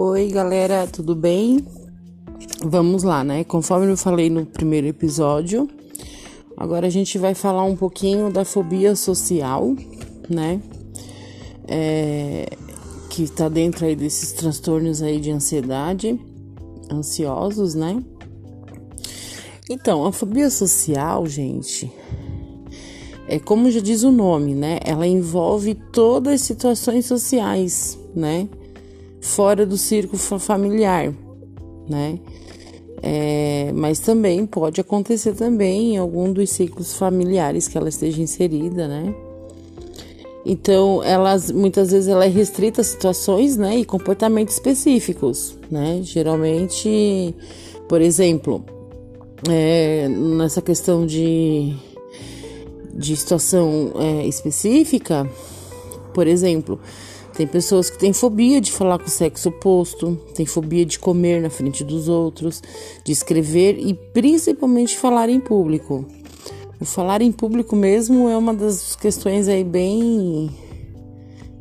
Oi, galera, tudo bem? Vamos lá, né? Conforme eu falei no primeiro episódio, agora a gente vai falar um pouquinho da fobia social, né? É, que tá dentro aí desses transtornos aí de ansiedade, ansiosos, né? Então, a fobia social, gente, é como já diz o nome, né? Ela envolve todas as situações sociais, né? Fora do círculo familiar, né? É, mas também pode acontecer também em algum dos ciclos familiares que ela esteja inserida, né? Então, elas muitas vezes ela é restrita a situações, né, e comportamentos específicos, né? Geralmente, por exemplo, é, nessa questão de de situação é, específica, por exemplo, tem pessoas que têm fobia de falar com o sexo oposto, tem fobia de comer na frente dos outros, de escrever e principalmente falar em público. O falar em público mesmo é uma das questões aí bem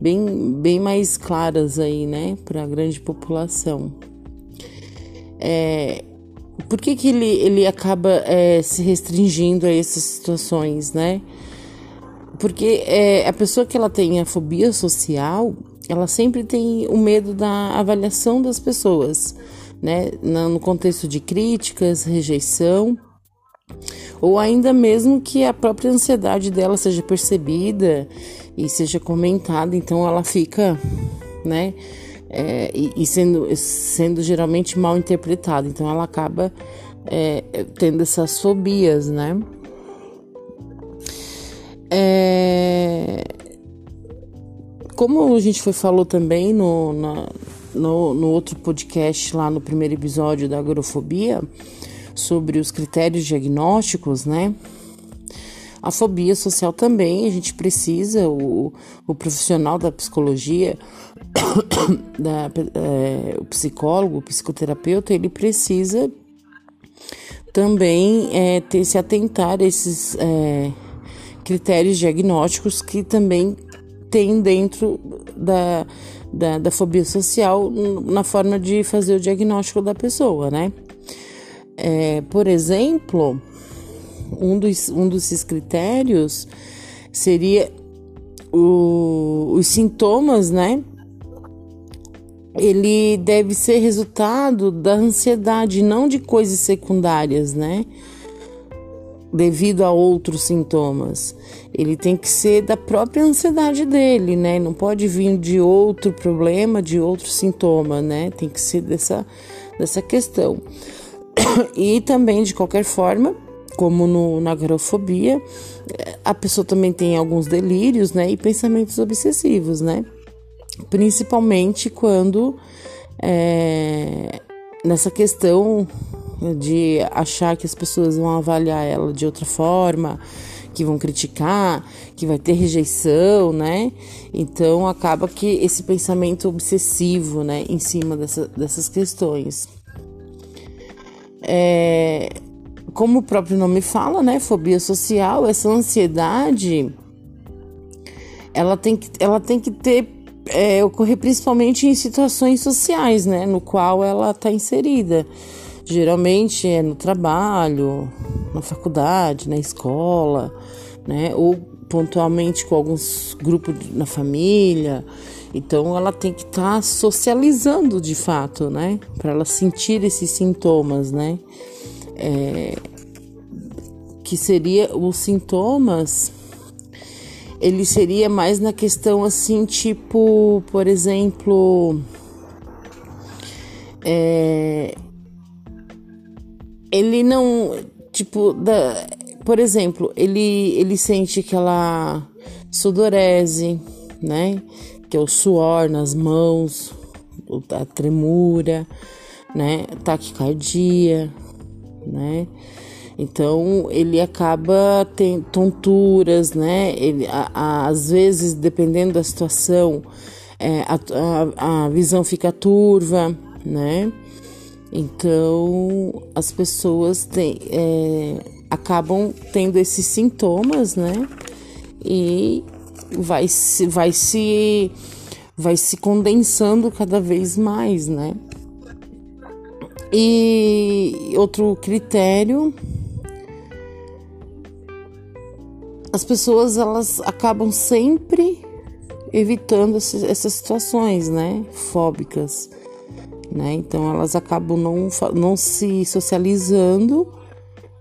bem, bem mais claras aí, né, para a grande população. É, por que, que ele, ele acaba é, se restringindo a essas situações, né? Porque é, a pessoa que ela tem a fobia social, ela sempre tem o medo da avaliação das pessoas, né? No contexto de críticas, rejeição, ou ainda mesmo que a própria ansiedade dela seja percebida e seja comentada, então ela fica, né? é, e, e, sendo, sendo geralmente mal interpretada. Então ela acaba é, tendo essas fobias, né? É, como a gente foi falou também no, na, no, no outro podcast lá no primeiro episódio da agorofobia sobre os critérios diagnósticos, né? A fobia social também, a gente precisa, o, o profissional da psicologia, da, é, o psicólogo, o psicoterapeuta, ele precisa também é, ter, se atentar a esses é, critérios diagnósticos que também tem dentro da, da, da, fobia social na forma de fazer o diagnóstico da pessoa, né? É, por exemplo, um dos, um desses critérios seria o, os sintomas, né? Ele deve ser resultado da ansiedade, não de coisas secundárias, né? Devido a outros sintomas. Ele tem que ser da própria ansiedade dele, né? Não pode vir de outro problema, de outro sintoma, né? Tem que ser dessa, dessa questão. E também, de qualquer forma, como no, na agrofobia, a pessoa também tem alguns delírios, né, e pensamentos obsessivos, né, principalmente quando é, nessa questão de achar que as pessoas vão avaliar ela de outra forma, que vão criticar, que vai ter rejeição, né? Então acaba que esse pensamento obsessivo, né, em cima dessa, dessas questões. É, como o próprio nome fala, né, fobia social, essa ansiedade, ela tem que, ela tem que ter é, ocorrer principalmente em situações sociais, né, no qual ela está inserida. Geralmente é no trabalho, na faculdade, na escola, né, ou pontualmente com alguns grupos na família. Então ela tem que estar tá socializando de fato, né, para ela sentir esses sintomas, né? É, que seria os sintomas, ele seria mais na questão assim, tipo, por exemplo, é, ele não, tipo, da, por exemplo, ele, ele sente aquela sudorese, né? Que é o suor nas mãos, a tremura, né? Taquicardia, né? Então ele acaba tendo tonturas, né? Ele, a, a, às vezes, dependendo da situação, é, a, a, visão fica turva, né? Então as pessoas têm, é, acabam tendo esses sintomas, né? E vai se, vai se vai se condensando cada vez mais, né? E outro critério as pessoas elas acabam sempre evitando essas situações, né, fóbicas, né? Então elas acabam não, não se socializando,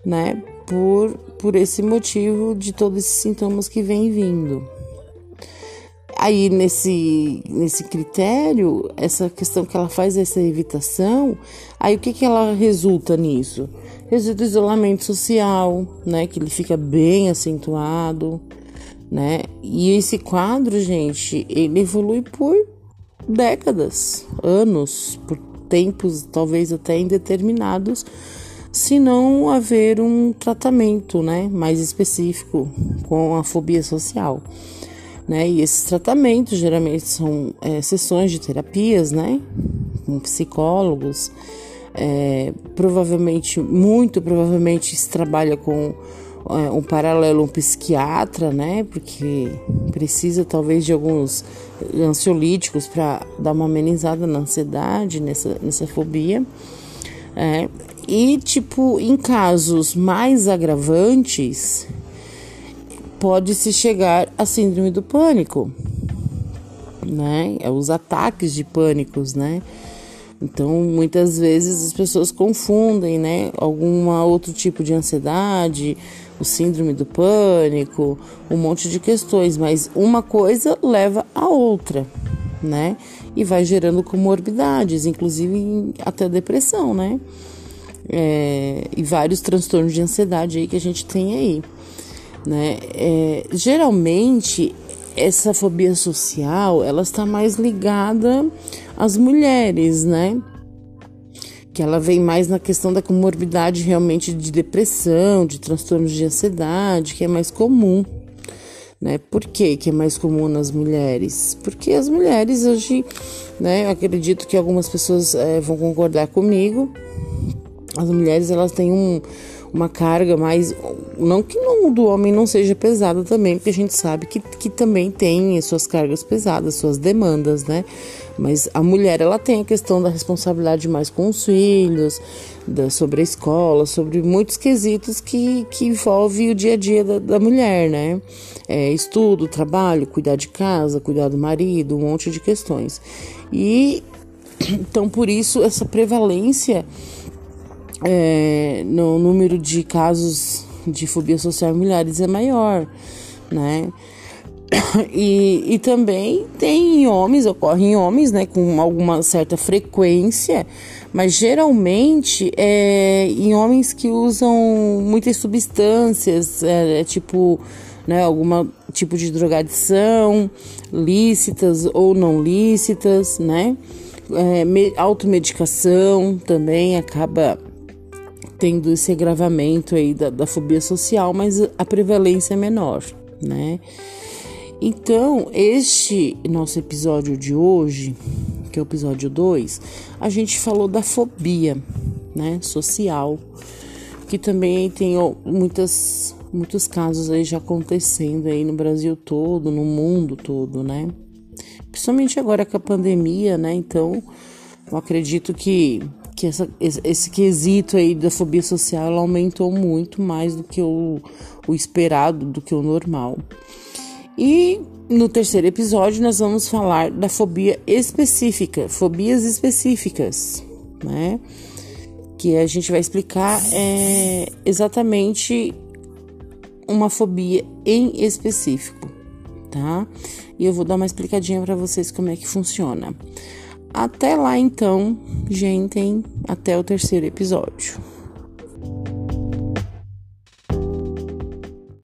né, por, por esse motivo de todos esses sintomas que vêm vindo. Aí nesse, nesse critério, essa questão que ela faz essa evitação, aí o que, que ela resulta nisso? Resulta isolamento social, né? Que ele fica bem acentuado, né? E esse quadro, gente, ele evolui por décadas, anos, por tempos talvez até indeterminados, se não haver um tratamento, né, mais específico com a fobia social. Né? E esses tratamentos geralmente são é, sessões de terapias, né? Com psicólogos. É, provavelmente, muito provavelmente, se trabalha com um paralelo um psiquiatra, né? Porque precisa talvez de alguns ansiolíticos para dar uma amenizada na ansiedade, nessa, nessa fobia. É, e, tipo, em casos mais agravantes, pode-se chegar à síndrome do pânico, né? É os ataques de pânicos, né? Então, muitas vezes as pessoas confundem, né? Algum outro tipo de ansiedade, o síndrome do pânico, um monte de questões, mas uma coisa leva a outra, né? E vai gerando comorbidades, inclusive até depressão, né? É, e vários transtornos de ansiedade aí que a gente tem aí né? É, geralmente essa fobia social ela está mais ligada às mulheres, né? Que ela vem mais na questão da comorbidade realmente de depressão, de transtornos de ansiedade, que é mais comum. Né? Por que, que é mais comum nas mulheres? Porque as mulheres hoje, né, eu acredito que algumas pessoas é, vão concordar comigo, as mulheres elas têm um, uma carga mais. Não que não, do homem não seja pesada também, porque a gente sabe que, que também tem suas cargas pesadas, suas demandas, né? Mas a mulher, ela tem a questão da responsabilidade mais com os filhos, da, sobre a escola, sobre muitos quesitos que, que envolve o dia a dia da, da mulher, né? É, estudo, trabalho, cuidar de casa, cuidar do marido, um monte de questões. E então, por isso, essa prevalência é, no número de casos de fobia social em mulheres é maior, né? E, e também tem em homens, ocorre em homens, né, com alguma certa frequência, mas geralmente é em homens que usam muitas substâncias, é, é tipo, né, algum tipo de drogadição, lícitas ou não lícitas, né? É, automedicação também acaba tendo esse agravamento aí da, da fobia social, mas a prevalência é menor, né? Então, este nosso episódio de hoje, que é o episódio 2, a gente falou da fobia, né, social, que também tem muitas muitos casos aí já acontecendo aí no Brasil todo, no mundo todo, né? Principalmente agora com a pandemia, né? Então, eu acredito que que essa, esse, esse, quesito aí da fobia social aumentou muito mais do que o, o esperado, do que o normal. E no terceiro episódio nós vamos falar da fobia específica, fobias específicas, né? Que a gente vai explicar é, exatamente uma fobia em específico, tá? E eu vou dar uma explicadinha para vocês como é que funciona. Até lá então, gente, até o terceiro episódio.